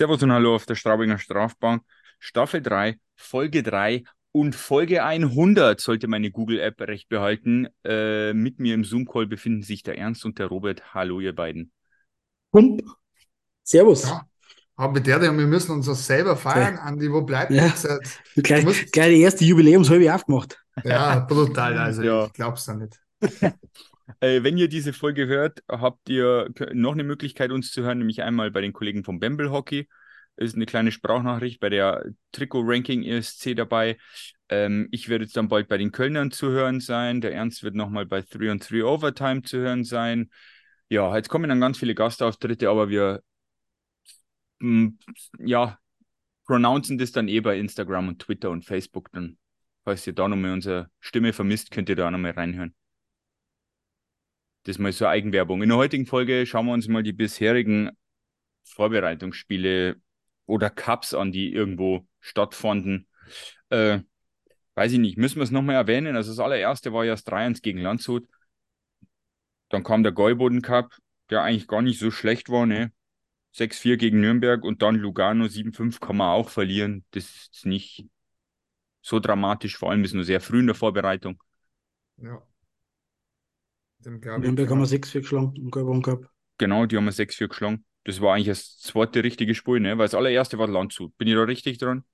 Servus und Hallo auf der Straubinger Strafbank. Staffel 3, Folge 3 und Folge 100 sollte meine Google-App recht behalten. Äh, mit mir im Zoom-Call befinden sich der Ernst und der Robert. Hallo, ihr beiden. Pump. Servus. Ja, aber der, der, wir müssen uns das selber feiern, Andi, wo bleibt Ja. jetzt? Du Gleich, musst- gleich die erste Jubiläumshalbe aufgemacht. Ja, brutal, also Ja. ich glaub's da nicht. Äh, wenn ihr diese Folge hört, habt ihr noch eine Möglichkeit, uns zu hören, nämlich einmal bei den Kollegen vom Bamble Hockey. Ist eine kleine Sprachnachricht bei der Trikot-Ranking ESC dabei. Ähm, ich werde jetzt dann bald bei den Kölnern zu hören sein. Der Ernst wird nochmal bei 3 on 3 Overtime zu hören sein. Ja, jetzt kommen dann ganz viele Gastauftritte, aber wir ja, pronouncen das dann eh bei Instagram und Twitter und Facebook. Dann, falls ihr da nochmal unsere Stimme vermisst, könnt ihr da nochmal reinhören. Das mal so Eigenwerbung. In der heutigen Folge schauen wir uns mal die bisherigen Vorbereitungsspiele oder Cups an, die irgendwo stattfanden. Äh, weiß ich nicht, müssen wir es nochmal erwähnen? Also das allererste war ja das 3-1 gegen Landshut. Dann kam der Gäuboden Cup, der eigentlich gar nicht so schlecht war, ne? 6-4 gegen Nürnberg und dann Lugano 7-5 kann man auch verlieren. Das ist nicht so dramatisch, vor allem ist nur sehr früh in der Vorbereitung. Ja. Dem Nürnberg haben wir 6-4 geschlagen im Gelbon Cup. Genau, die haben wir 6-4 geschlagen. Das war eigentlich das zweite richtige Spiel, ne? Weil das allererste war Landshut. Bin ich da richtig dran?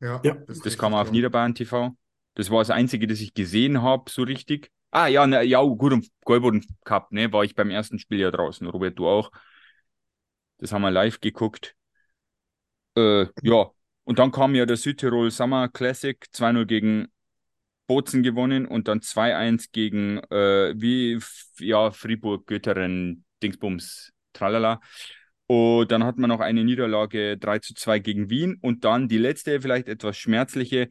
Ja, Das richtig kam auf. Niederbayern TV. Das war das einzige, das ich gesehen habe, so richtig. Ah, ja, ne, ja, gut, im Goldboden Cup, ne? War ich beim ersten Spiel ja draußen. Robert, du auch. Das haben wir live geguckt. Äh, ja, und dann kam ja der Südtirol Summer Classic 2-0 gegen Bozen gewonnen und dann 2-1 gegen, äh, wie, ja, Fribourg, Götteren, Dingsbums, tralala. Und dann hat man noch eine Niederlage 3 zu 2 gegen Wien und dann die letzte, vielleicht etwas schmerzliche,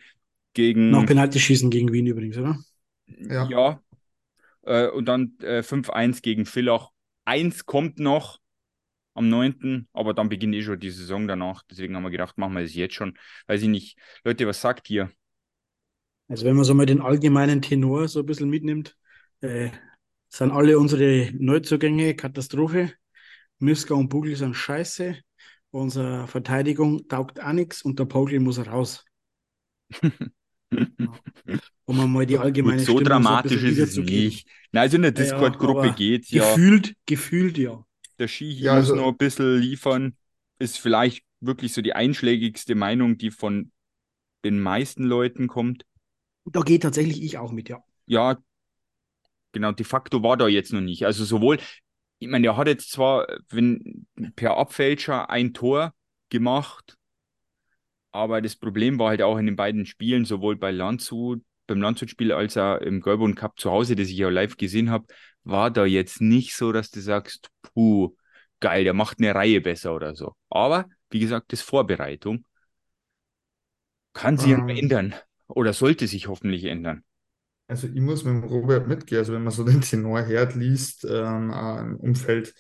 gegen. Nach Penaltyschießen gegen Wien übrigens, oder? Ja. Ja. Äh, und dann äh, 5-1 gegen Villach. Eins kommt noch am 9., aber dann beginnt eh schon die Saison danach. Deswegen haben wir gedacht, machen wir das jetzt schon. Weiß ich nicht. Leute, was sagt ihr? Also wenn man so mal den allgemeinen Tenor so ein bisschen mitnimmt, äh, sind alle unsere Neuzugänge Katastrophe. Miska und Bugel sind scheiße. Unsere Verteidigung taugt auch nichts und der Pogel muss raus. Um mal die allgemeine Gut, so Stimmung dramatisch bisschen ist es nicht. Na, also in der Ja, ja, Discord-Gruppe aber geht's ja. Gefühlt, gefühlt ja. Der Ski hier Ja, muss also- noch ein bisschen liefern. Ist vielleicht wirklich so die einschlägigste Meinung, die von den meisten Leuten kommt. Da geht tatsächlich ich auch mit, ja. Ja, genau, de facto war da jetzt noch nicht. Also sowohl, ich meine, der hat jetzt zwar, wenn per Abfälscher ein Tor gemacht, aber das Problem war halt auch in den beiden Spielen, sowohl bei Landshut, beim Landshut-Spiel als auch im Goldboden Cup zu Hause, das ich ja live gesehen habe, war da jetzt nicht so, dass du sagst, puh, geil, der macht eine Reihe besser oder so. Aber, wie gesagt, das ist Vorbereitung. Kann sich ja Ähm. ändern. Oder sollte sich hoffentlich ändern. Also ich muss mit dem Robert mitgehen. Also wenn man so den Tenor hört, liest ähm, auch im Umfeld,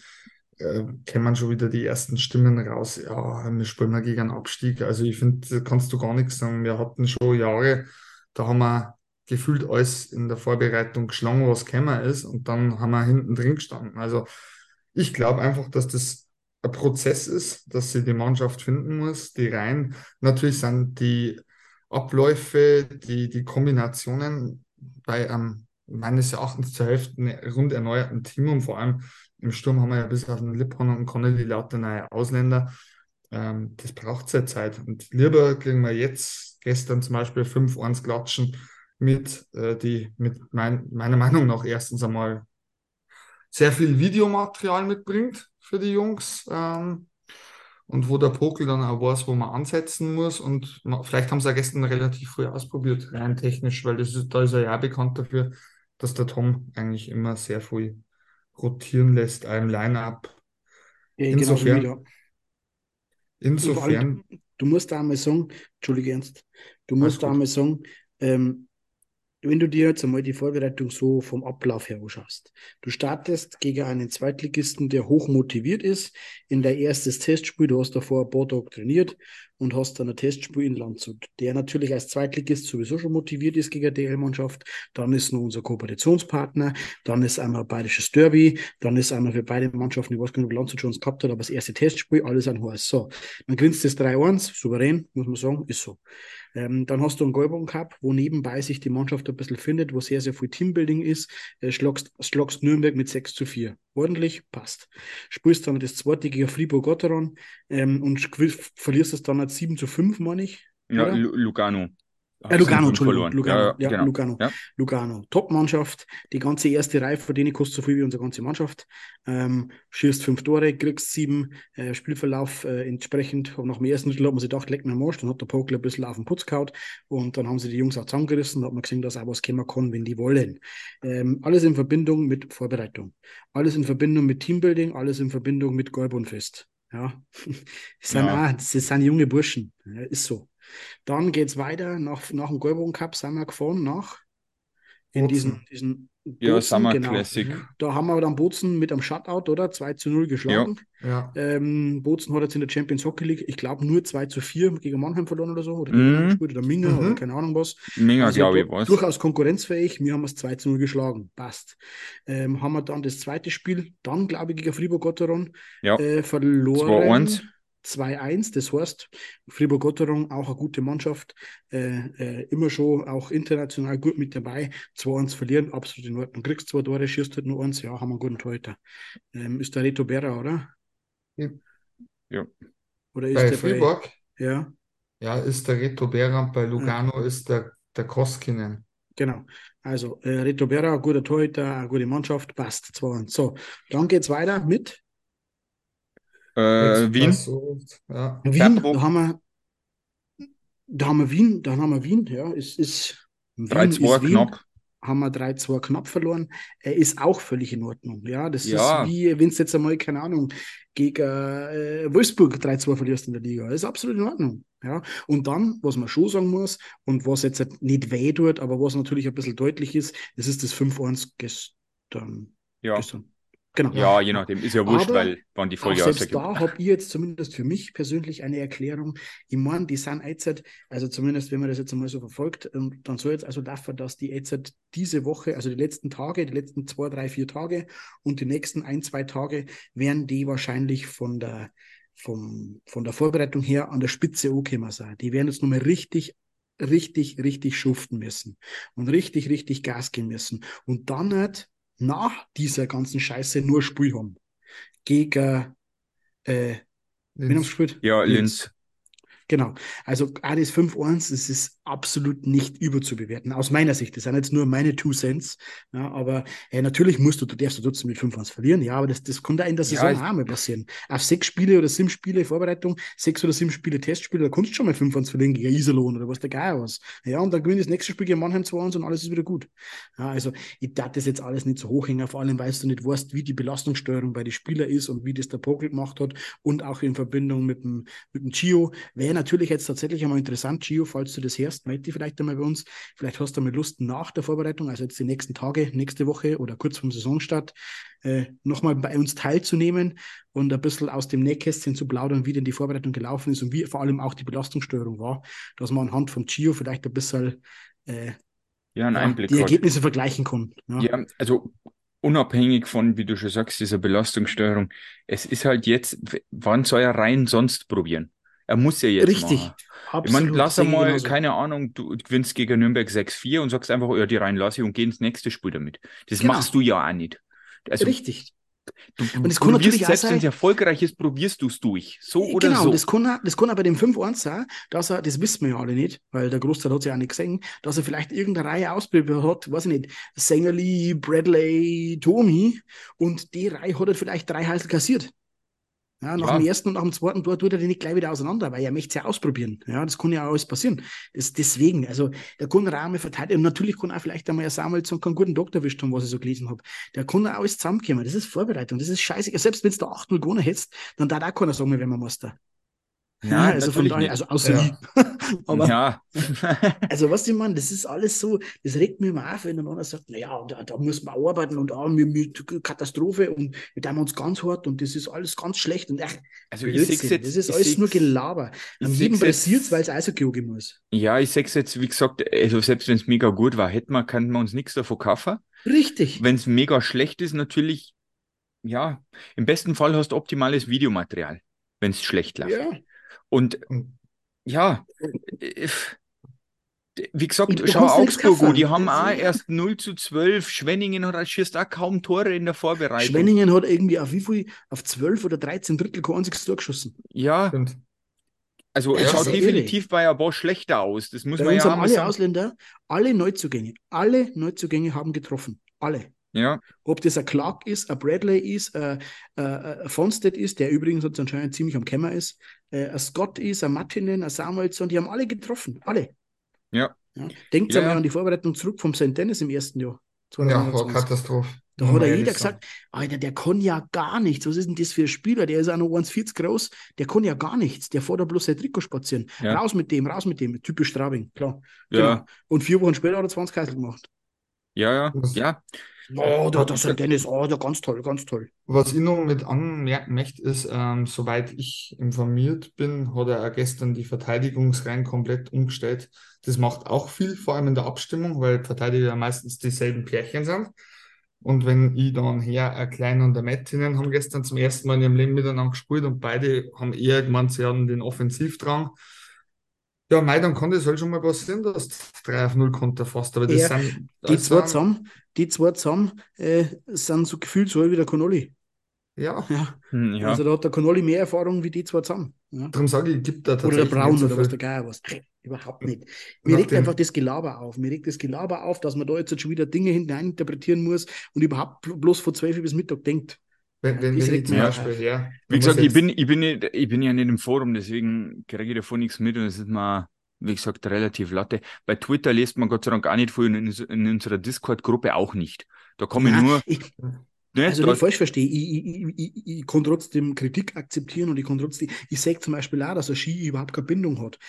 äh, kennt man schon wieder die ersten Stimmen raus. Ja, wir spielen mal gegen einen Abstieg. Also ich finde, kannst du gar nichts sagen. Wir hatten schon Jahre, da haben wir gefühlt alles in der Vorbereitung geschlagen, was gekommen ist, und dann haben wir hinten drin gestanden. Also ich glaube einfach, dass das ein Prozess ist, dass sich die Mannschaft finden muss, die Reihen. Natürlich sind die Abläufe, die, die Kombinationen bei einem meines Erachtens zur Hälfte ne- rund erneuerten Team und vor allem im Sturm haben wir ja bis auf den Lippon und Connelly lauter neue Ausländer. Ähm, das braucht seine Zeit. Und lieber kriegen wir jetzt gestern zum Beispiel 5-1 Klatschen mit, äh, die mit mein, meiner Meinung nach erstens einmal sehr viel Videomaterial mitbringt für die Jungs. Ähm, und wo der Pokel dann auch weiß, wo man ansetzen muss. Und vielleicht haben sie ja gestern relativ früh ausprobiert, rein technisch, weil das ist, da ist er ja bekannt dafür, dass der Tom eigentlich immer sehr viel rotieren lässt, im Line-Up. Ja, Insofern- vor allem, Insofern, du musst da einmal sagen, Entschuldige Ernst, du musst da einmal sagen, ähm, wenn du dir jetzt einmal die Vorbereitung so vom Ablauf her anschaust, du startest gegen einen Zweitligisten, der hoch motiviert ist, in der erstes Testspiel, du hast davor ein paar Tage trainiert und hast dann ein Testspiel in Landshut, der natürlich als Zweitligist sowieso schon motiviert ist gegen die DL-Mannschaft. Dann ist noch unser Kooperationspartner, dann ist einmal bayerisches Derby, dann ist einmal für beide Mannschaften, ich weiß gar nicht, ob Landshut schon gehabt hat, aber das erste Testspiel, alles an Horst. So, dann gewinnst das 3-1, souverän, muss man sagen, ist so. Ähm, dann hast du einen Goldbogen Cup, wo nebenbei sich die Mannschaft ein bisschen findet, wo sehr, sehr viel Teambuilding ist. Äh, schlagst, schlagst Nürnberg mit 6 zu 4. Ordentlich, passt. Spielst dann das zweite gegen Fribourg-Gotteron ähm, und verlierst es dann als 7 zu 5, meine ich. Ja, Lugano. Äh, Lugano, Entschuldigung. Lugano, ja, ja, genau. Lugano. Ja. Lugano. Top-Mannschaft. Die ganze erste Reihe von denen kostet so viel wie unsere ganze Mannschaft. Ähm, schießt fünf Tore, kriegst sieben. Äh, Spielverlauf äh, entsprechend. Und nach dem ersten Drittel hat man sich gedacht, leck mir am Arsch. Dann hat der Pokel ein bisschen auf den Putz gehauen. Und dann haben sie die Jungs auch zusammengerissen. Da hat man gesehen, dass auch was kommen kann, wenn die wollen. Ähm, alles in Verbindung mit Vorbereitung. Alles in Verbindung mit Teambuilding. Alles in Verbindung mit Gorbunfest. Ja, das sind, ja. Auch, das sind junge Burschen. Ist so. Dann geht es weiter. Nach, nach dem Goldbogen Cup sind wir gefahren nach in diesen, diesen Bozen, ja, Summer genau. Classic. Da haben wir dann Bozen mit einem Shutout, oder? 2 zu 0 geschlagen. Ja. Ähm, Bozen hat jetzt in der Champions Hockey League, ich glaube, nur 2 zu 4 gegen Mannheim verloren oder so. Oder mhm. gespielt, oder Minga, mhm. oder keine Ahnung was. Minga, also, glaube ich, was. Durchaus konkurrenzfähig. Wir haben es 2 zu 0 geschlagen. Passt. Ähm, haben wir dann das zweite Spiel, dann, glaube ich, gegen Fribourg-Gotteron ja. äh, verloren. 2-1. 2-1. Das heißt, Fribourg-Gotteron auch eine gute Mannschaft, äh, äh, immer schon auch international gut mit dabei. 2-1 verlieren, absolut in Ordnung. Kriegst zwei Tore, schießt halt nur eins, ja, haben wir einen guten Torhüter. Ähm, ist der Reto Berra, oder? Ja. Oder ist bei der Fribourg? Bei, ja. Ja, ist der Reto Berra und bei Lugano ja. ist der, der Koskinen. Genau. Also äh, Reto Berra, guter Torhüter, eine gute Mannschaft, passt 2-1. So, dann geht es weiter mit äh, Wien. Ja. Wien, da haben wir, da haben wir Wien, da haben wir Wien, ja, ist, ist 3-2 knapp. Haben wir 3-2 knapp verloren. Er ist auch völlig in Ordnung. Ja, das ja. ist wie, wenn es jetzt einmal, keine Ahnung, gegen äh, Wolfsburg 3-2 verlierst in der Liga. Das ist absolut in Ordnung. Ja, und dann, was man schon sagen muss und was jetzt nicht weh tut, aber was natürlich ein bisschen deutlich ist, das ist das 5-1 gestern. Ja. Gestern. Genau. Ja, je nachdem. Ist ja wurscht, Aber weil wann die Folge selbst da habe ich jetzt zumindest für mich persönlich eine Erklärung. Ich meine, die sind jetzt, also zumindest wenn man das jetzt einmal so verfolgt, und dann soll jetzt also dafür, dass die jetzt diese Woche, also die letzten Tage, die letzten zwei, drei, vier Tage und die nächsten ein, zwei Tage werden die wahrscheinlich von der, vom, von der Vorbereitung her an der Spitze angekommen sein. Die werden jetzt nochmal richtig richtig, richtig schuften müssen und richtig, richtig Gas gehen müssen. Und dann nicht nach dieser ganzen Scheiße nur Spiel haben. Gegen äh, wen haben gespielt? Ja, Linz. Genau. Also ADS 5-1, das ist absolut nicht überzubewerten, aus meiner Sicht. Das sind jetzt nur meine Two Cents. Ja, aber äh, natürlich musst du, du darfst du trotzdem mit 5-1 verlieren. Ja, aber das, das kann da in der Saison ja, auch mal passieren. Auf sechs Spiele oder sieben Spiele Vorbereitung, sechs oder sieben Spiele Testspiele, da kannst du schon mal 5-1 verlieren gegen Iserlohn oder was der Geil was. Ja, und dann gewinnt das nächste Spiel gegen Mannheim 2-1 und alles ist wieder gut. Ja, also ich darf das jetzt alles nicht so hochhängen, vor allem, weil du nicht weißt, wie die Belastungssteuerung bei den Spielern ist und wie das der Pokel gemacht hat und auch in Verbindung mit dem, mit dem Gio. Wäre natürlich jetzt tatsächlich einmal interessant, Gio, falls du das hörst, melde dich vielleicht einmal bei uns. Vielleicht hast du mal Lust nach der Vorbereitung, also jetzt die nächsten Tage, nächste Woche oder kurz vom Saisonstart, äh, nochmal bei uns teilzunehmen und ein bisschen aus dem Nähkästchen zu plaudern, wie denn die Vorbereitung gelaufen ist und wie vor allem auch die Belastungssteuerung war, dass man anhand von Gio vielleicht ein bisschen äh, ja, einen Einblick die Ergebnisse hat. vergleichen kann. Ja. ja, also unabhängig von, wie du schon sagst, dieser Belastungssteuerung, es ist halt jetzt, wann soll er rein sonst probieren? Er muss ja jetzt Richtig. Machen. Absolut, ich meine, lass mal, genauso. keine Ahnung, du gewinnst gegen Nürnberg 6-4 und sagst einfach, ja, die rein lasse ich und geh ins nächste Spiel damit. Das genau. machst du ja auch nicht. Also, Richtig. Du, und es kann natürlich selbst wenn es erfolgreich ist, probierst du es durch. So oder genau, so. Genau, das kann, das kann bei dem 5-1 sein, dass er, das wissen wir ja alle nicht, weil der Großteil hat es ja auch nicht gesehen, dass er vielleicht irgendeine Reihe ausprobiert hat, weiß ich nicht, Sängerli, Bradley, Tommy und die Reihe hat er vielleicht drei Heißel kassiert. Ja, nach ja. dem ersten und nach dem zweiten Tor tut er den nicht gleich wieder auseinander, weil er möchte es ja ausprobieren. Ja, das kann ja alles passieren. Das, deswegen, also der kann Rahmen verteidigen. Und natürlich kann auch vielleicht einmal ein Samuelsson keinen guten Doktor erwischt haben, was ich so gelesen habe. Der kann auch alles zusammenkommen. Das ist Vorbereitung. Das ist scheiße. Selbst wenn du da 8-0 gewonnen hättest, dann darf auch keiner sagen, wir wären Meister. Nein, also von daher, also außer Ja. Aber ja. Also, was ich meine, das ist alles so, das regt mich immer auf, wenn dann einer sagt, naja, da, da müssen wir arbeiten und ah, wir, wir, Katastrophe und wir tun uns ganz hart und das ist alles ganz schlecht und ach, also ich jetzt. das ist alles nur Gelaber. ich An jedem pressiert weil es Eishockey muss. Ja, ich sag's jetzt, wie gesagt, also selbst wenn es mega gut war, hätten wir, könnten wir uns nichts davon kaufen. Richtig. Wenn es mega schlecht ist, natürlich, ja, im besten Fall hast du optimales Videomaterial, wenn es schlecht läuft. Ja. Und Und- ja, äh, wie gesagt, schau Augsburg, die haben auch erst 0 zu 12. Schwenningen hat schießt auch kaum Tore in der Vorbereitung. Schwenningen hat irgendwie auf wie viel, auf 12 oder 13 Drittel kein einziges Tor geschossen. Ja, Stimmt. also es schaut definitiv bei ein paar schlechter aus. Das muss Bei man uns ja auch haben alle sagen. Ausländer, alle Neuzugänge, alle Neuzugänge haben getroffen. Alle. Ja, Ob das ein Clark ist, ein Bradley ist, äh, ein Fonstead ist, der übrigens jetzt anscheinend ziemlich am Kämmer ist, äh, ein Scott ist, ein Martinen, ein Samuelsson, die haben alle getroffen. Alle. ja. Ja. Denkt Ja, einmal ja. an die Vorbereitung zurück vom St. Dennis im ersten Jahr. Ja, war 2021. Katastrophe. da hat ja jeder gesagt, Alter, der kann ja gar nichts. Was ist denn das für ein Spieler? Der ist auch noch 1,40 groß. Der kann ja gar nichts. Der fährt da bloß sein Trikot spazieren. Ja. Raus mit dem, raus mit dem. Typisch Straubing, klar. Ja. Genau. Und vier Wochen später hat er 20 Kassel gemacht. Ja, ja, ja. Oh, da, da St. Dennis, oh, da ganz toll, ganz toll. Was ich noch mit anmerken möchte, ist, ähm, soweit ich informiert bin, hat er gestern die Verteidigungsreihen komplett umgestellt. Das macht auch viel, vor allem in der Abstimmung, weil Verteidiger meistens dieselben Pärchen sind. Und wenn ich dann her, ein Kleiner und der Mettinen haben gestern zum ersten Mal in ihrem Leben miteinander gespielt und beide haben eher gemeint, sie haben den Offensivdrang. Ja, mei, dann kann das halt schon mal passieren, dass du 3 auf 0 Konter fast. Aber das Ja, sind, Die das zwei sind- zusammen, die zwei zusammen äh, sind so gefühlt so wie der Connolly. Ja, Ja. Hm, ja. Also da hat der Connolly mehr Erfahrung wie die zwei zusammen. Ja. darum sage ich, gibt da Oder der tatsächlich Braun nicht so oder was der Geier was. Überhaupt nicht. Mir regt einfach das Gelaber auf. Mir regt das Gelaber auf, dass man da jetzt schon wieder Dinge hineininterpretieren muss und überhaupt bl- bloß von 12 bis Mittag denkt. Wenn, wenn, wenn ich zum Beispiel her. Wie gesagt, ich bin, ich, bin nicht, ich bin ja nicht im Forum, deswegen kriege ich davon nichts mit und es ist mal, wie gesagt, relativ latte. Bei Twitter liest man Gott sei Dank auch nicht viel und in, in unserer Discord-Gruppe auch nicht. Da komme ich Ja, nur, ich, ne, also nicht falsch verstehe, ich, ich, ich, ich, ich kann trotzdem Kritik akzeptieren und ich kann trotzdem, ich sehe zum Beispiel auch, dass ein Ski überhaupt keine Bindung hat.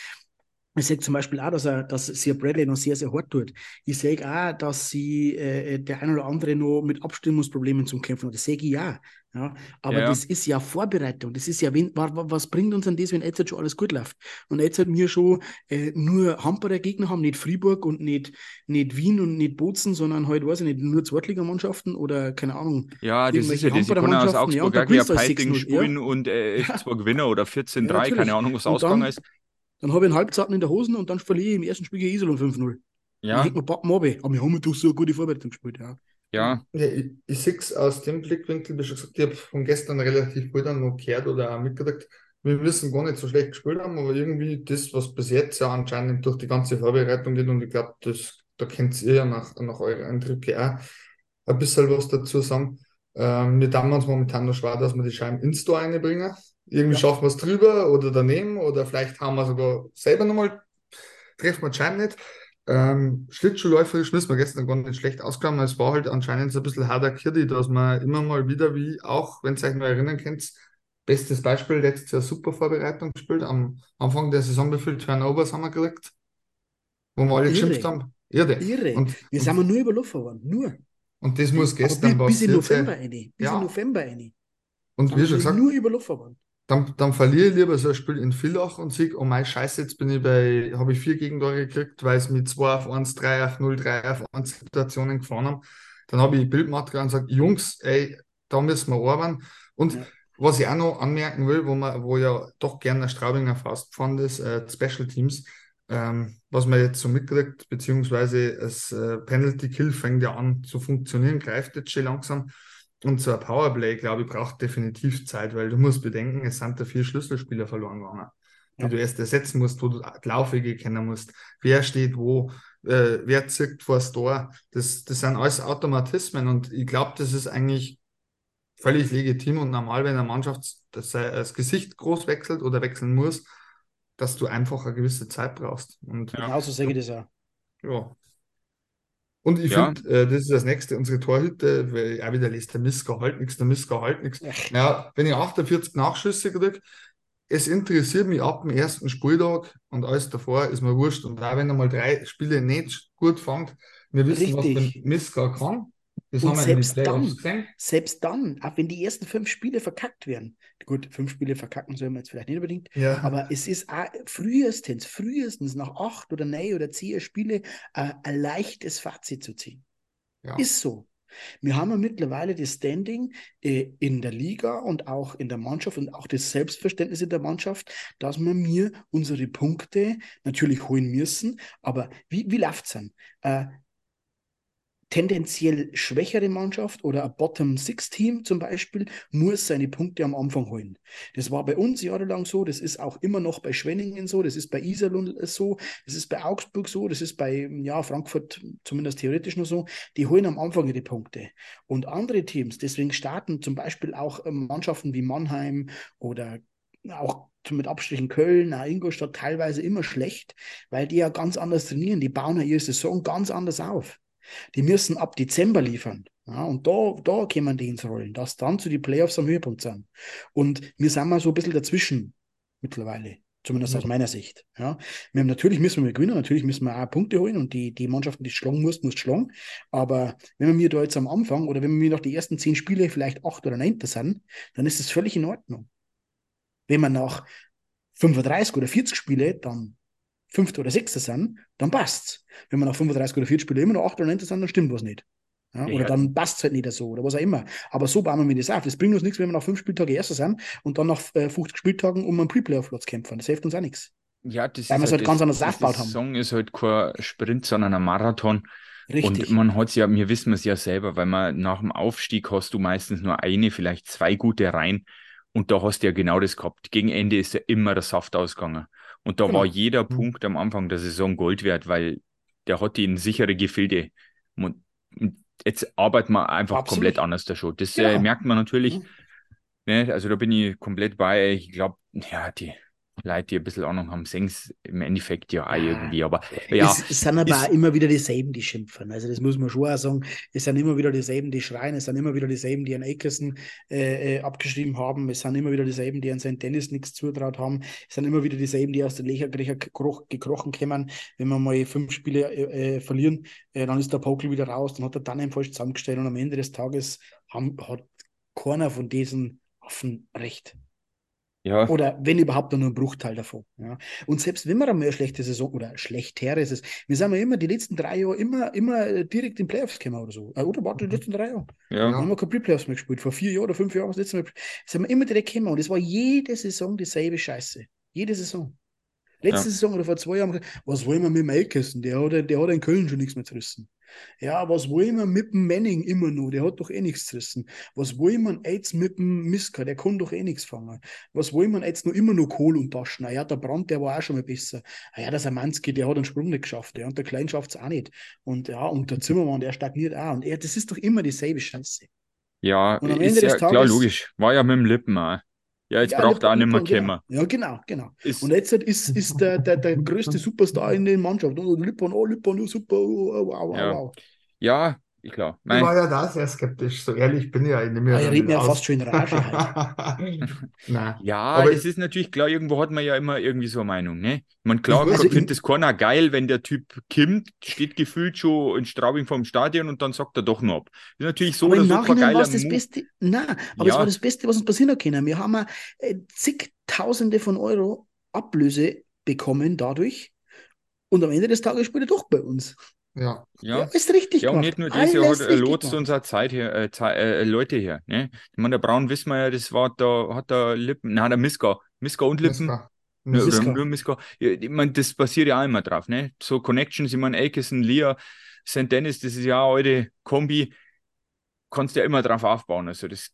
Ich sehe zum Beispiel auch, dass, er, dass sie Bradley noch sehr, sehr hart tut. Ich sehe auch, dass sie äh, der ein oder andere noch mit Abstimmungsproblemen zum Kämpfen hat. Das sehe ich auch. Ja. Aber Ja. das ist ja Vorbereitung. Das ist ja, wa- was bringt uns denn das, wenn jetzt schon alles gut läuft? Und jetzt hat wir schon äh, nur Hamperer Gegner haben, nicht Fribourg und nicht, nicht Wien und nicht Bozen, sondern halt, weiß ich nicht, nur Zweitligamannschaften oder keine Ahnung. ja, das ist ja das. Ich kann aus ja, Augsburg und da auch 6-0, spielen und äh, Ja. zwar Gewinner oder 14-3, Ja, keine Ahnung, was ausgegangen dann- ist. Dann habe ich einen Halbzaten in der Hosen und dann verliere ich im ersten Spiel gegen Iserlohn 5-0. Dann Ja, hängt man Pappen ab. Aber wir haben doch so eine gute Vorbereitung gespielt. Ja. Ja, Ja, ich, ich sehe es aus dem Blickwinkel, wie schon gesagt, ich habe von gestern relativ viel dann noch gehört oder auch mitgekriegt. Wir müssen gar nicht so schlecht gespielt haben, aber irgendwie das, was bis jetzt ja anscheinend durch die ganze Vorbereitung geht, und ich glaube, da könnt ihr ja nach, nach euren Eindrücken auch ein bisschen was dazu sagen. Ähm, wir tun uns momentan noch schwer, dass wir die Scheiben ins Store reinbringen. Irgendwie Ja. schaffen wir es drüber oder daneben oder vielleicht haben wir sogar selber nochmal, treffen wir die Scheiben nicht. Ähm, Schlittschuhläuferisch müssen wir gestern gar nicht schlecht auskommen. Es war halt anscheinend so ein bisschen harter Kirdi, dass man immer mal wieder, wie auch, wenn ihr euch noch erinnern könnt, bestes Beispiel, letztes Jahr super Vorbereitung gespielt. Am Anfang der Saison, wie viele Turnovers haben wir gekriegt? Wo wir alle Irre. geschimpft haben. Irre. Irre. Und, Wir sind wir nur überlaufen worden. Nur. und das muss Aber gestern bis, bis in November rein. Bis Ja. in November rein. Und wie schon gesagt, nur überlaufen worden. Dann, dann verliere ich lieber so ein Spiel in Villach und sage, oh mein Scheiße, jetzt bin ich bei, habe ich vier Gegentore gekriegt, weil es mit 2 auf 1, 3 auf 0, 3 auf 1 Situationen gefahren haben. Dann habe ich Bildmaterial und sage, Jungs, ey, da müssen wir arbeiten. Und Ja. was ich auch noch anmerken will, wo man, wo ja doch gerne Straubinger Faust gefahren ist, äh, Special Teams, ähm, was man jetzt so mitkriegt, beziehungsweise das äh, Penalty Kill fängt ja an zu funktionieren, greift jetzt schon langsam. Und so ein Powerplay, glaube ich, braucht definitiv Zeit, weil du musst bedenken, es sind da vier Schlüsselspieler verloren gegangen, die Ja. du erst ersetzen musst, wo du die Laufwege kennen musst. Wer steht wo, äh, wer zirkt vor das Tor. Das, das sind alles Automatismen und ich glaube, das ist eigentlich völlig legitim und normal, wenn eine Mannschaft das, das Gesicht groß wechselt oder wechseln muss, dass du einfach eine gewisse Zeit brauchst. Und Ja. Genauso sage ich das auch. ja. Und ich Ja. finde, äh, das ist das nächste, unsere Torhütte, weil auch wieder lässt der Miska halt nichts, der Miska halt nichts. Ja, wenn ich 48 Nachschüsse kriege, es interessiert mich ab dem ersten Spieltag und alles davor ist mir wurscht. Und auch wenn er mal drei Spiele nicht gut fängt, wir wissen, Richtig. was der Miska kann. Das Und haben wir selbst dann, gesehen. selbst dann, auch wenn die ersten fünf Spiele verkackt werden, gut, fünf Spiele verkacken sollen wir jetzt vielleicht nicht unbedingt, Ja. aber es ist auch frühestens, frühestens nach acht oder neun oder zehn Spiele äh, ein leichtes Fazit zu ziehen. ja. Ist so. Wir haben ja mittlerweile das Standing äh, in der Liga und auch in der Mannschaft und auch das Selbstverständnis in der Mannschaft, dass wir mir unsere Punkte natürlich holen müssen. Aber wie, wie läuft es dann? Äh, tendenziell schwächere Mannschaft oder ein Bottom-Six-Team zum Beispiel muss seine Punkte am Anfang holen. Das war bei uns jahrelang so, das ist auch immer noch bei Schwenningen so, das ist bei Iserlohn so, das ist bei Augsburg so, das ist bei ja, Frankfurt zumindest theoretisch nur so. Die holen am Anfang ihre Punkte. Und andere Teams, deswegen starten zum Beispiel auch ähm, Mannschaften wie Mannheim oder auch mit Abstrichen Köln, Ingolstadt teilweise immer schlecht, weil die ja ganz anders trainieren. Die bauen ja ihre Saison ganz anders auf. Die müssen ab Dezember liefern. Ja, und da, da kommen die ins Rollen, dass dann zu die Playoffs am Höhepunkt sind. Und wir sind mal so ein bisschen dazwischen mittlerweile, zumindest aus meiner Sicht. Ja, wir haben, natürlich müssen wir gewinnen, natürlich müssen wir auch Punkte holen und die, die Mannschaften, die schlagen mussten, muss schlagen. Aber wenn wir mir da jetzt am Anfang oder wenn wir nach die ersten zehn Spiele vielleicht acht oder neunter sind, dann ist es völlig in Ordnung. Wenn wir nach 35 oder 40 Spiele dann fünfter oder sechster sind, dann passt's. Wenn wir nach 35 oder 40 Spiele immer noch acht oder neunter sind, dann stimmt was nicht. Ja, Ja. oder dann passt es halt nicht so oder was auch immer. Aber so bauen wir mir das auf. Das bringt uns nichts, wenn wir nach fünf Spieltagen Erster sind und dann nach äh, 50 Spieltagen um einen Pre-Playoff-Platz kämpfen. Das hilft uns auch nichts. Ja, das Weil ist wir's halt ganz anders aufgebaut die haben. Saison ist halt kein Sprint, sondern ein Marathon. Richtig. Und man hat ja, wir wissen es ja selber, weil man nach dem Aufstieg hast du meistens nur eine, vielleicht zwei gute Reihen. Und da hast du ja genau das gehabt. Gegen Ende ist ja immer der Saft ausgegangen. Und da Genau. war jeder Mhm. Punkt am Anfang der Saison Gold wert, weil der hat die in sichere Gefilde. Und jetzt arbeiten wir einfach Absolut. komplett anders da schon. Das äh, Genau. merkt man natürlich. Mhm. Ne? Also da bin ich komplett bei. Ich glaube, ja, die Leute, die ein bisschen Ahnung haben, sehen es im Endeffekt ja auch Ah. irgendwie. Aber ja, es, es sind aber ist- auch immer wieder dieselben, die schimpfen. Also das muss man schon auch sagen. Es sind immer wieder dieselben, die schreien. Es sind immer wieder dieselben, die an Akerson äh, äh, abgeschrieben haben. Es sind immer wieder dieselben, die an St. Dennis nichts zutraut haben. Es sind immer wieder dieselben, die aus den Löchern gekroch, gekrochen kommen. Wenn wir mal fünf Spiele äh, äh, verlieren, äh, dann ist der Pokel wieder raus. Dann hat er dann einen falsch zusammengestellt und am Ende des Tages haben, hat keiner von diesen Affen recht. Ja, Oder wenn überhaupt nur ein Bruchteil davon. Ja. Und selbst wenn wir einmal eine schlechte Saison oder schlechtere ist wir sind ja immer die letzten drei Jahre immer, immer äh, direkt in Playoffs gekommen oder so. Äh, Oder warte, die letzten drei Jahre. ja, Dann haben wir keine Playoffs mehr gespielt. Vor vier Jahren oder fünf Jahren das letzte Mal. Sind wir immer direkt gekommen. Und es war jede Saison dieselbe Scheiße. Jede Saison. Letzte Ja. Saison oder vor zwei Jahren, was wollen wir mit dem Elkessen? Der hat, der hat in Köln schon nichts mehr zu rissen. Ja, was wollen wir mit dem Manning immer noch? Der hat doch eh nichts zu rissen. Was wollen wir jetzt mit dem Miska? Der kann doch eh nichts fangen. Was wollen wir jetzt noch immer noch Kohl und Taschen? Ja, der Brand, der war auch schon mal besser. Ah Ja, der Samanski, der hat einen Sprung nicht geschafft. Ja, und der Klein schafft es auch nicht. Und ja, und der Zimmermann, der stagniert auch. Und er, das ist doch immer dieselbe Scheiße. ja, Und am ist Ende des ja klar, Tages- nicht mehr Lippen auch. Ja, jetzt braucht er auch nicht mehr kommen. Ja, genau, genau. Ist, Und jetzt ist, ist der, der, der größte Superstar in der Mannschaft. Und Lippmann, oh, Lippmann, oh, super, oh, wow, wow, Ja. wow. ja, klar. Ich Mein, war ja da sehr skeptisch, so ehrlich bin ich ja. Ich nehme ja Ah, ihr damit redet ja aus. fast schon in Rage halt. Nein. ja, Aber das ist natürlich klar, irgendwo hat man ja immer irgendwie so eine Meinung, ne? Man klar, Also man ich- findet das keiner geil, wenn der Typ kommt, steht gefühlt schon in Straubing vorm Stadion und dann sagt er doch noch ab. Das ist natürlich so aber oder im so Nachhinein war es das Move. Beste. Nein, aber Ja. es war das Beste, was uns passieren hat können. Wir haben äh, zigtausende von Euro Ablöse bekommen dadurch. Und am Ende des Tages spielt er doch bei uns. Ja. Ja, Ja. ist richtig Ja, und nicht nur das, er hat, er richtig lotst gemacht. unsere Zeit äh, äh, Leute her. Ne? Ich meine, der Braun wissen wir ja, das war da, hat der Lippen, nein, der Miska. Miska und Lippen. Miska. Miska. nur Miska. Ja, ich meine, das passiert ja auch immer drauf, ne? So Connections, ich meine, Akeson, Lia, St. Dennis, das ist ja auch eine Kombi, kannst ja immer drauf aufbauen. Also das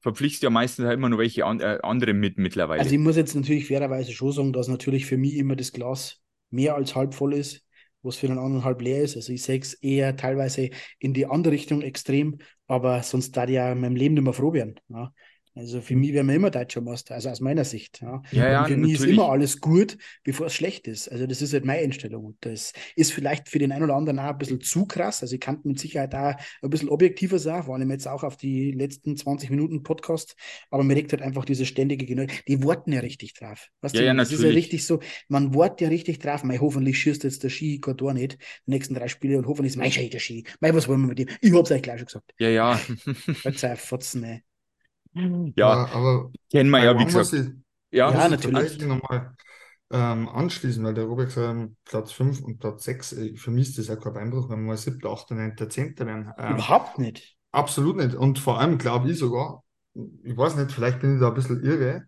verpflichtet ja meistens halt immer noch welche an, äh, andere mit mittlerweile. Also ich muss jetzt natürlich fairerweise schon sagen, dass natürlich für mich immer das Glas mehr als halb voll ist, was für den anderen halb leer ist. Also ich sehe es eher teilweise in die andere Richtung extrem, aber sonst da ja in meinem Leben nicht mehr froh werden. Ja. Also für mich wäre man immer deutscher Meister, also aus meiner Sicht. Ja, Ja, ja, für mich ist natürlich. immer alles gut, bevor es schlecht ist. Also das ist halt meine Einstellung. Und das ist vielleicht für den einen oder anderen auch ein bisschen zu krass. Also ich kann mit Sicherheit auch ein bisschen objektiver sein, vor allem jetzt auch auf die letzten 20 Minuten Podcast. Aber mir regt halt einfach diese ständige Genö Die warten ja richtig drauf. Weißt Ja, du, ja, das ist ja natürlich. richtig so, man wartet ja richtig drauf. Mei, hoffentlich schießt jetzt der Ski kein Tor nicht, die nächsten drei Spiele und hoffentlich ist mein Schei der Ski. Mei, was wollen wir mit dem? Ich hab's euch gleich schon gesagt. Ja, ja. Verzeih, Fotzen, ey. Ja, aber, kennen wir ja, wie gesagt. ich, Ja, Ja, natürlich. nochmal ähm, anschließen, weil der Robert gesagt hat, Platz 5 und Platz 6, äh, für mich ist das ja kein Beinbruch, wenn wir mal 7., 8., 9., 10. werden. Ähm, Überhaupt nicht. Absolut nicht. Und vor allem glaube ich sogar, ich weiß nicht, vielleicht bin ich da ein bisschen irre.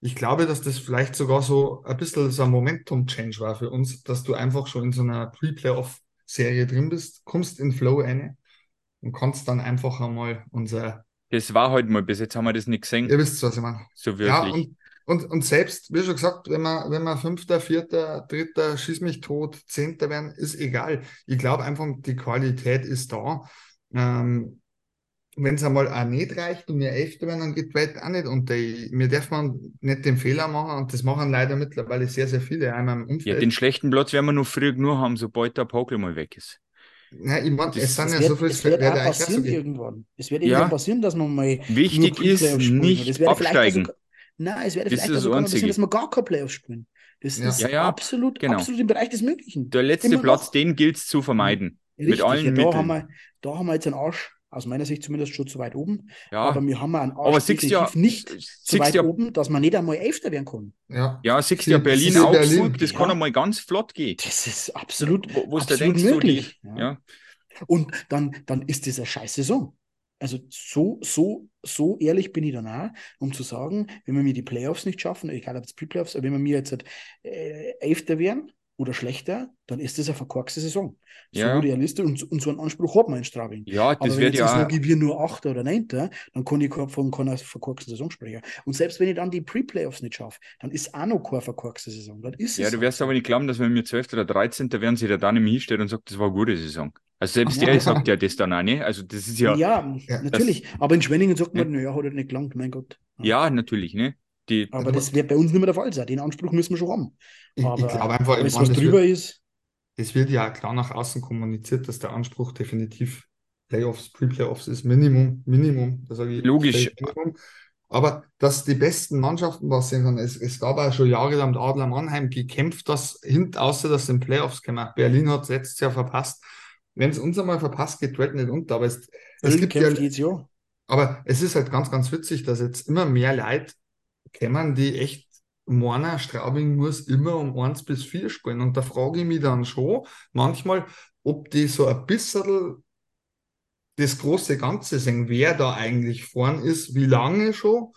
Ich glaube, dass das vielleicht sogar so ein bisschen so ein Momentum-Change war für uns, dass du einfach schon in so einer Pre-Playoff-Serie drin bist, kommst in Flow rein und kannst dann einfach einmal unser, das war halt mal, bis jetzt haben wir das nicht gesehen, ihr wisst, was ich meine. so Ja, wirklich. und, und, und selbst, wie schon gesagt, wenn wir, wenn wir Fünfter, Vierter, Dritter, Schieß mich tot, Zehnter werden, ist egal. Ich glaube einfach, die Qualität ist da. Ähm, wenn es einmal auch nicht reicht und wir Elfter werden, dann geht die Welt auch nicht unter. Wir dürfen nicht den Fehler machen und das machen leider mittlerweile sehr, sehr viele einmal im Ja, Umfeld. den schlechten Platz werden wir noch früh genug haben, sobald der Pokel mal weg ist. Nein, ich mein, Das- es sind Es ja wird, so viele, es wird auch passieren irgendwann. Es wird Ja. irgendwann passieren, dass man mal Wichtig nur ist nicht absteigen. sogar- Nein, es Das vielleicht ist das sogar passieren, dass wir gar keine Playoffs spielen. Das Ja. ist Ja, ja, absolut, genau. absolut im Bereich des Möglichen. Der letzte Immer Platz, noch. den gilt es zu vermeiden. Richtig, allen ja, da, Mitteln. haben wir, da haben wir jetzt einen Arsch, aus meiner Sicht zumindest schon zu weit oben. Ja, Aber wir haben einen Arsch aber siehst ja, nicht zu weit ja, oben, dass man nicht einmal Elfter werden kann. Ja, ja, siehst Sie- ja das Berlin, Augsburg, Berlin. das Ja. kann einmal ganz flott gehen. Das ist absolut, Wo, wo absolut denkst, so die, möglich. ja. Ja. Und dann, dann ist das eine scheiß Saison. Also so, so, so ehrlich bin ich dann auch, um zu sagen, wenn wir mir die Playoffs nicht schaffen, egal ob es Pre-Playoffs, aber wenn wir mir jetzt halt, äh, Elfter wären oder schlechter, dann ist das eine verkorkste Saison. So Ja. realistisch und, und so einen Anspruch hat man in Straubing. ja, Aber das wenn wird jetzt ich ja, sage, wir nur Achter oder Neunter, dann kann ich von keiner verkorksten Saison sprechen. Und selbst wenn ich dann die Pre-Playoffs nicht schaffe, dann ist auch noch keine verkorkste Saison. Dann ist ja, es du halt wirst aber nicht glauben, dass wenn wir 12. oder 13. werden, sich der dann im hinstellt und sagt, das war eine gute Saison. Also selbst der sagt ja das dann auch, ne? Also das ist ja, Ja, Ja, natürlich. aber in Schwenningen sagt man, naja, hat er nicht gelangt, mein Gott. ja, natürlich, ne? Die, Aber das wird bei uns nicht mehr der Fall sein. Den Anspruch müssen wir schon haben. ich, ich Aber glaube einfach, alles, was das drüber wird, ist, es wird ja klar nach außen kommuniziert, dass der Anspruch definitiv Playoffs, Pre-Playoffs ist Minimum, Minimum, da sage ich Logisch. Minimum. Aber dass die besten Mannschaften was sehen können, es, es gab auch schon jahrelang mit Adler Mannheim gekämpft, dass hint, außer dass in Playoffs kommen. Berlin hat es letztes Jahr verpasst. Wenn es uns einmal verpasst, geht Welt nicht unter. Aber es, es gibt ja, aber es ist halt ganz, ganz witzig, dass jetzt immer mehr Leute kommen, die echt meinen, Straubing muss immer um 1 bis 4 spielen. Und da frage ich mich dann schon manchmal, ob die so ein bisschen das große Ganze sehen, wer da eigentlich vorn ist, wie lange schon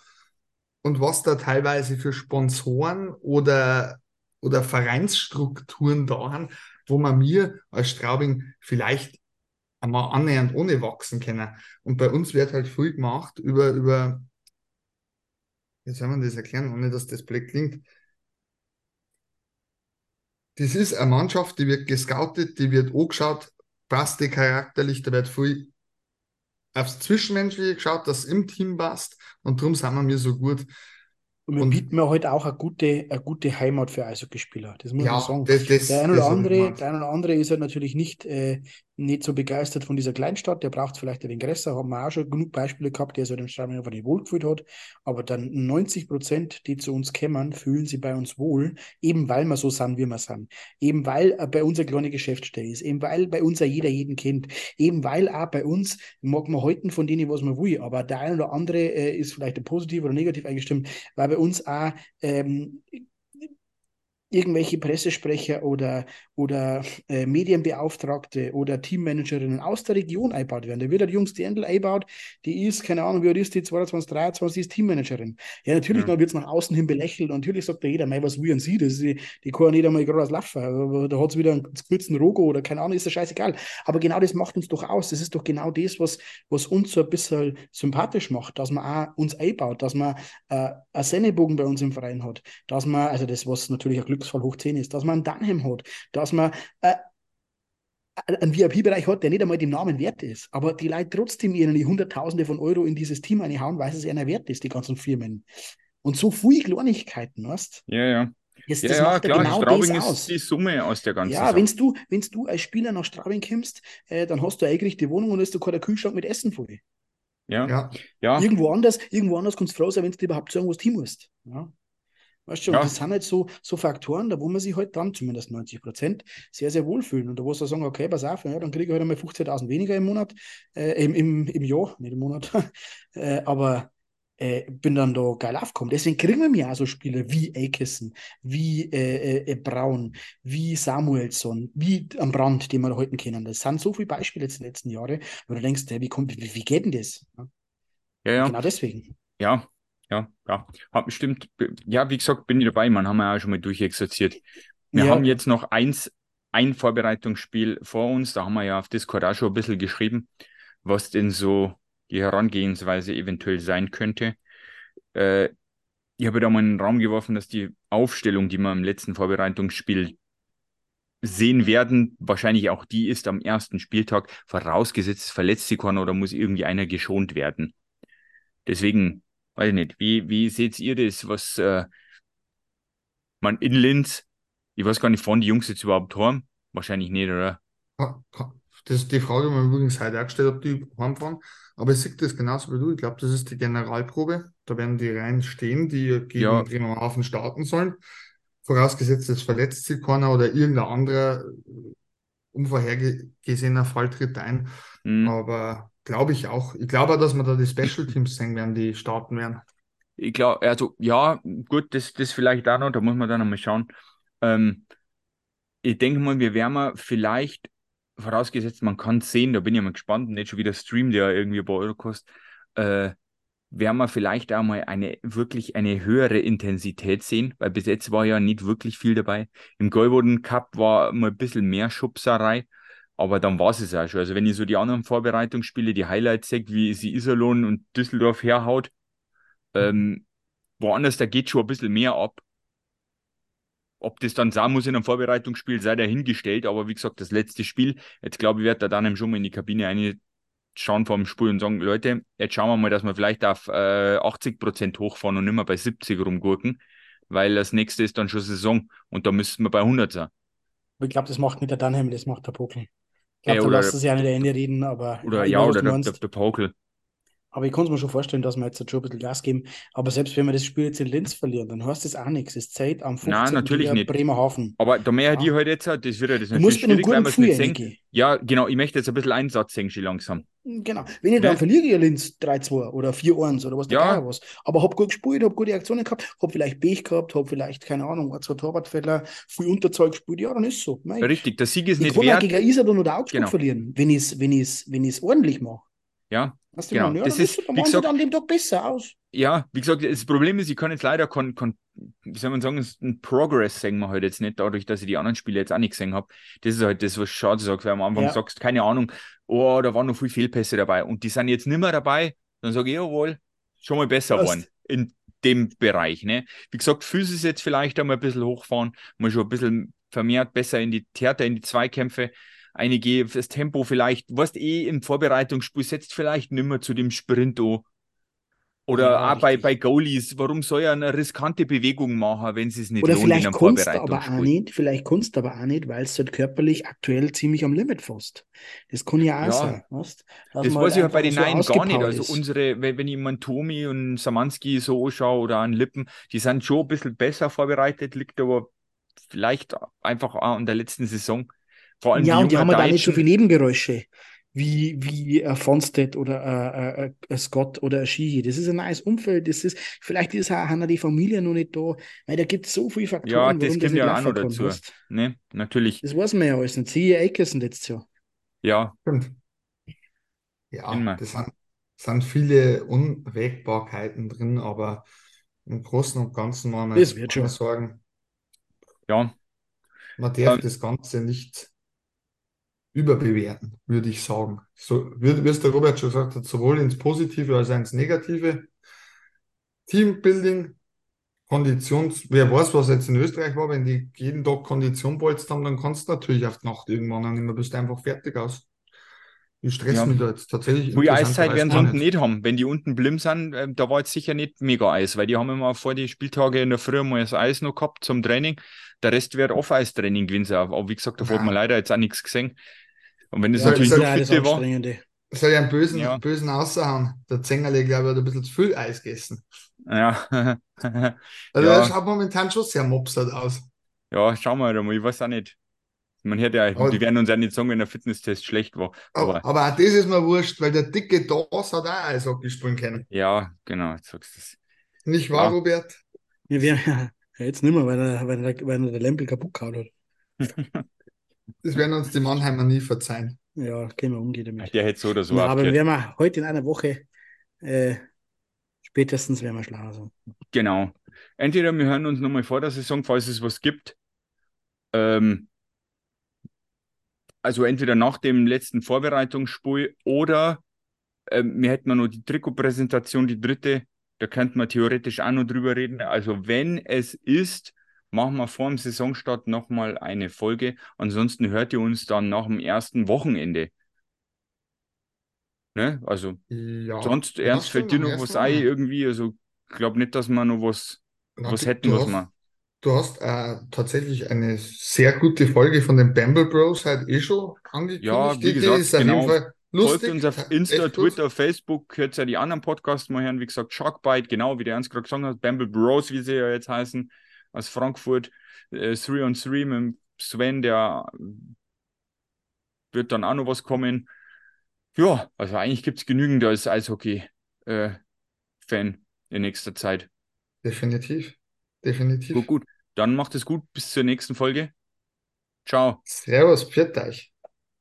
und was da teilweise für Sponsoren oder, oder Vereinsstrukturen da haben, wo man mir als Straubing vielleicht einmal annähernd ohne wachsen können. Und bei uns wird halt viel gemacht über, über, wie soll man das erklären, ohne dass das blöd klingt. Das ist eine Mannschaft, die wird gescoutet, die wird angeschaut, passt die charakterlich, da wird viel aufs Zwischenmenschliche geschaut, dass im Team passt und darum sind wir mir so gut. Und wir Und- bieten mir heute auch eine gute, eine gute Heimat für Eishockeyspieler. Das muss Ja, man sagen. das, das, Der eine das oder andere, der eine oder andere ist halt natürlich nicht, äh, nicht so begeistert von dieser Kleinstadt. Der braucht vielleicht ein wenig größer. Haben wir auch schon genug Beispiele gehabt, der sich im Straubing einfach nicht wohlgefühlt hat. Aber dann 90 Prozent, die zu uns kommen, fühlen sich bei uns wohl, eben weil wir so sind, wie wir sind. Eben weil äh, bei uns eine kleine Geschäftsstelle ist. Eben weil bei uns auch jeder jeden kennt. Eben weil auch bei uns mag man halten von denen, was man will. Aber der eine oder andere äh, ist vielleicht positiv oder negativ eingestimmt, weil bei uns auch ähm, irgendwelche Pressesprecher oder, oder äh, Medienbeauftragte oder Teammanagerinnen aus der Region eingebaut werden. Da wird halt Jungs, die Endel eingebaut, die ist, keine Ahnung, wie alt ist die, 22, 23, die ist Teammanagerin. Ja, natürlich, Ja. dann wird es nach außen hin belächelt und natürlich sagt da jeder, mei, was will an sie, das ist, die, die kann nicht einmal gerade laufen, aber da hat es wieder einen kurzen Logo oder keine Ahnung, ist ja scheißegal. Aber genau das macht uns doch aus. Das ist doch genau das, was, was uns so ein bisschen sympathisch macht, dass man auch uns einbaut, dass man äh, einen Sennebogen bei uns im Verein hat, dass man, also das, was natürlich ein Glücksfall hoch 10 ist, dass man einen Dunham hat, dass man äh, einen VIP-Bereich hat, der nicht einmal dem Namen wert ist, aber die Leute trotzdem ihre Hunderttausende von Euro in dieses Team einhauen, weil es einer wert ist, die ganzen Firmen. Und so viele Kleinigkeiten, weißt Ja, ja. das, Ja, das ja, macht klar, genau Straubing das ist aus. die Summe aus der ganzen Ja, Sache. wenn du, wenn's du als Spieler nach Straubing kommst, äh, dann hast du eine eingerichtete Wohnung und ist du kein Kühlschrank mit Essen voll. Ja, Ja, ja, Irgendwo anders, irgendwo anders kannst du froh sein, wenn du überhaupt sagen, wo du hin musst. Ja. Weißt du, Ja. das sind halt so, so Faktoren, da wo man sich halt dann, zumindest 90 Prozent, sehr, sehr wohlfühlen. Und da wo sie sagen, okay, pass auf, ja, dann kriege ich halt einmal 15.000 weniger im Monat, äh, im, im, im Jahr, nicht im Monat, äh, aber äh, bin dann da geil aufgekommen. Deswegen kriegen wir mir auch so Spieler wie Akeson, wie äh, äh, Braun, wie Samuelsson, wie am Brand, den wir heute kennen. Das sind so viele Beispiele jetzt in den letzten Jahren, wo du denkst, wie, kommt, wie, wie geht denn das? Ja, ja. Genau deswegen. Ja, ja, ja. Hat bestimmt, ja, wie gesagt, bin ich dabei, man, haben wir auch schon mal durchexerziert. Wir Ja. haben jetzt noch eins, ein Vorbereitungsspiel vor uns, da haben wir ja auf Discord auch schon ein bisschen geschrieben, was denn so die Herangehensweise eventuell sein könnte. Äh, ich habe da mal in den Raum geworfen, dass die Aufstellung, die wir im letzten Vorbereitungsspiel sehen werden, wahrscheinlich auch die ist am ersten Spieltag, vorausgesetzt es verletzt sich keiner oder muss irgendwie einer geschont werden. Deswegen, weiß ich nicht, wie, wie seht ihr das, was äh, man in Linz, ich weiß gar nicht, fahren die Jungs jetzt überhaupt heim? Wahrscheinlich nicht, oder? Das ist die Frage, die wir übrigens heute auch gestellt ob die heimfahren. Aber ich sehe das genauso wie du. Ich glaube, das ist die Generalprobe. Da werden die Reihen stehen, die gegen Ja. Bremerhaven starten sollen. Vorausgesetzt, es verletzt sich keiner oder irgendein anderer äh, unvorhergesehener Fall tritt ein. Hm. Aber glaube ich auch. Ich glaube dass wir da die Special Teams sehen werden, die starten werden. Ich glaube, also ja, gut, das, das vielleicht auch noch, da muss man dann nochmal schauen. Ähm, ich denke mal, wir werden mal vielleicht, vorausgesetzt, man kann es sehen, da bin ich mal gespannt, nicht schon wieder Stream, der irgendwie bei Euro kostet, äh, werden wir vielleicht auch mal eine wirklich eine höhere Intensität sehen, weil bis jetzt war ja nicht wirklich viel dabei. Im Goldboden Cup war mal ein bisschen mehr Schubserei, aber dann war es auch schon. Also wenn ich so die anderen Vorbereitungsspiele, die Highlights sehe, wie sie Iserlohn und Düsseldorf herhaut, ähm, woanders, da geht schon ein bisschen mehr ab. Ob das dann sein muss in einem Vorbereitungsspiel, sei dahingestellt, aber wie gesagt, das letzte Spiel, jetzt glaube ich, wird er dann schon mal in die Kabine reinschauen vom Spiel und sagen, Leute, jetzt schauen wir mal, dass wir vielleicht auf äh, 80% hochfahren und nicht mehr bei 70 rumgurken, weil das nächste ist dann schon Saison und da müssten wir bei 100 sein. Ich glaube, das macht nicht der Dunham, das macht der Pockel. Ich Ja, glaube, da lassen sie ja nicht Ende reden, aber Oder ja, oder der, der, der Pokel. Aber ich kann es mir schon vorstellen, dass wir jetzt schon ein bisschen Gas geben. Aber selbst wenn wir das Spiel jetzt in Linz verlieren, dann heißt das auch nichts. Es zählt am 15. Nein, natürlich nicht. Bremerhaven. Aber da mehr Ja. die heute jetzt, hat, das wird ja das Du natürlich schwierig, weil guten wir es nicht sehen. Ja, genau, ich möchte jetzt ein bisschen Einsatz sehen, schon langsam. Genau. Wenn ich dann verliere ich Linz 3-2 oder 4-1 oder was der Ja. Was. Aber hab gut gespielt, hab gute Aktionen gehabt, hab vielleicht Pech gehabt, hab vielleicht, keine Ahnung, ein, zwei Torwartfehler, viel Unterzahl gespielt. Ja, dann ist so. Mei. Richtig, der Sieg ist Ich nicht kann wert. gegen Iserlohn oder Augsburg Genau. verlieren, wenn ich es wenn ich's, wenn ich's ordentlich mache. Ja, du, Genau. ja, Das ist, wie gesagt- dann den Tag besser aus. ja, wie gesagt, das Problem ist, ich kann jetzt leider, kon, kon, wie soll man sagen, ein Progress sehen wir halt jetzt nicht, dadurch, dass ich die anderen Spiele jetzt auch nicht gesehen habe. Das ist halt das, was schade sagst, weil am Anfang Ja. sagst, keine Ahnung, oh, da waren noch viel Fehlpässe dabei und die sind jetzt nicht mehr dabei, dann sage ich, jawohl, schon mal besser geworden in dem Bereich. Ne? Wie gesagt, Physis jetzt vielleicht einmal ein bisschen hochfahren, mal schon ein bisschen vermehrt besser in die Theater, in die Zweikämpfe. Einige, das Tempo vielleicht, was eh im Vorbereitungsspiel setzt vielleicht nimmer zu dem Sprint an. Oder Ja, auch bei, bei Goalies, warum soll er eine riskante Bewegung machen, wenn sie es nicht Oder lohnt in vielleicht einem kannst du aber auch nicht, vielleicht kannst du aber auch nicht, weil es halt körperlich aktuell ziemlich am Limit fast. Das kann ja auch Ja. sein, weißt? Das weiß ich halt bei den so Neuen gar nicht. Also ist. unsere, wenn, wenn ich mal Tomi und Samanski so anschaue oder an Lippen, die sind schon ein bisschen besser vorbereitet, liegt aber vielleicht einfach auch an der letzten Saison. Vor allem Ja, und die haben halt auch nicht so Deutschen. viele Nebengeräusche wie, wie äh, Fonstedt oder äh, äh, Scott oder Sheehy. Das ist ein neues Umfeld. Das ist, vielleicht ist auch einer die Familie noch nicht da. Weil da gibt es so viele Faktoren, Ja, das kommt nicht ja auch noch dazu. Weißt? Ne, natürlich. Das weiß man ja alles nicht. Siehe Akerson letztes Jahr. Ja, Stimmt. Ja, Immer. das sind, sind viele Unwägbarkeiten drin, aber im Großen und Ganzen machen wir Das uns wird schon. Sorgen. ja. Man darf Ähm, das Ganze nicht überbewerten, würde ich sagen. So, wie, wie es der Robert schon gesagt hat, sowohl ins Positive als auch ins Negative. Teambuilding Konditions, wer weiß, was jetzt in Österreich war, wenn die jeden Tag Kondition bolzt haben, dann kannst du natürlich auf die Nacht irgendwann und immer bist du einfach fertig aus. Ich stress Ja. mich da jetzt tatsächlich. Frühe Eiszeit werden sie unten nicht haben. Wenn die unten blim sind, äh, da war jetzt sicher nicht mega Eis, weil die haben immer vor die Spieltage in der Früh mal das Eis noch gehabt zum Training. Der Rest wird Off-Eis-Training gewesen. Aber wie gesagt, davor hat man Ja. leider jetzt auch nichts gesehen. Und wenn das Ja, natürlich das Das ist ja das war, Anstrengende. Soll ich einen bösen, Ja. bösen raushauen? Der Zengerle, glaube ich, hat ein bisschen zu viel Eis gegessen. ja. Also Ja. er schaut momentan schon sehr mopsert aus. ja, schauen wir mal, ich weiß auch nicht. Man hört ja, Aber- die werden uns ja nicht sagen, wenn der Fitnesstest schlecht war. Aber, Aber auch das ist mir wurscht, weil der dicke Das hat auch Eishockey spielen können. ja, genau, jetzt sagst du es. Nicht wahr, Ja. Robert? Ja, wir, ja, jetzt nicht mehr, weil er, weil er, weil er der Lempel kaputt gehauen hat. Das werden uns die Mannheimer nie verzeihen. Ja, können wir umgehen damit. Der hätte so oder so Na, aber werden wir heute in einer Woche, äh, spätestens werden wir schlauer sein. Genau. Entweder wir hören uns nochmal vor der Saison, falls es was gibt. Ähm, also entweder nach dem letzten Vorbereitungsspiel oder ähm, wir hätten noch die Trikotpräsentation, die dritte. Da könnten wir theoretisch auch noch drüber reden. Also wenn es ist, machen wir vor dem Saisonstart nochmal eine Folge. Ansonsten hört ihr uns dann nach dem ersten Wochenende. Ne? Also Ja. sonst, Ernst, fällt dir noch was ein irgendwie? Also ich glaube nicht, dass wir noch was, Na, was hätten, was wir. Du hast äh, tatsächlich eine sehr gute Folge von den Bamble Bros halt eh schon angekündigt. Ja, wie gesagt, ist auf genau. jeden Fall lustig. Folgt uns auf äh, Insta. Twitter, Facebook, könnt ihr die anderen Podcasts mal hören. Wie gesagt, Sharkbite, genau wie der Ernst gerade gesagt hat, Bamble Bros, wie sie ja jetzt heißen, aus Frankfurt. Äh, 3 on 3 mit Sven, der wird dann auch noch was kommen. Ja, also eigentlich gibt es genügend als Eishockey-Fan in nächster Zeit. Definitiv. Definitiv. Gut, gut. Dann macht es gut. Bis zur nächsten Folge. Ciao. Servus, pfiat euch.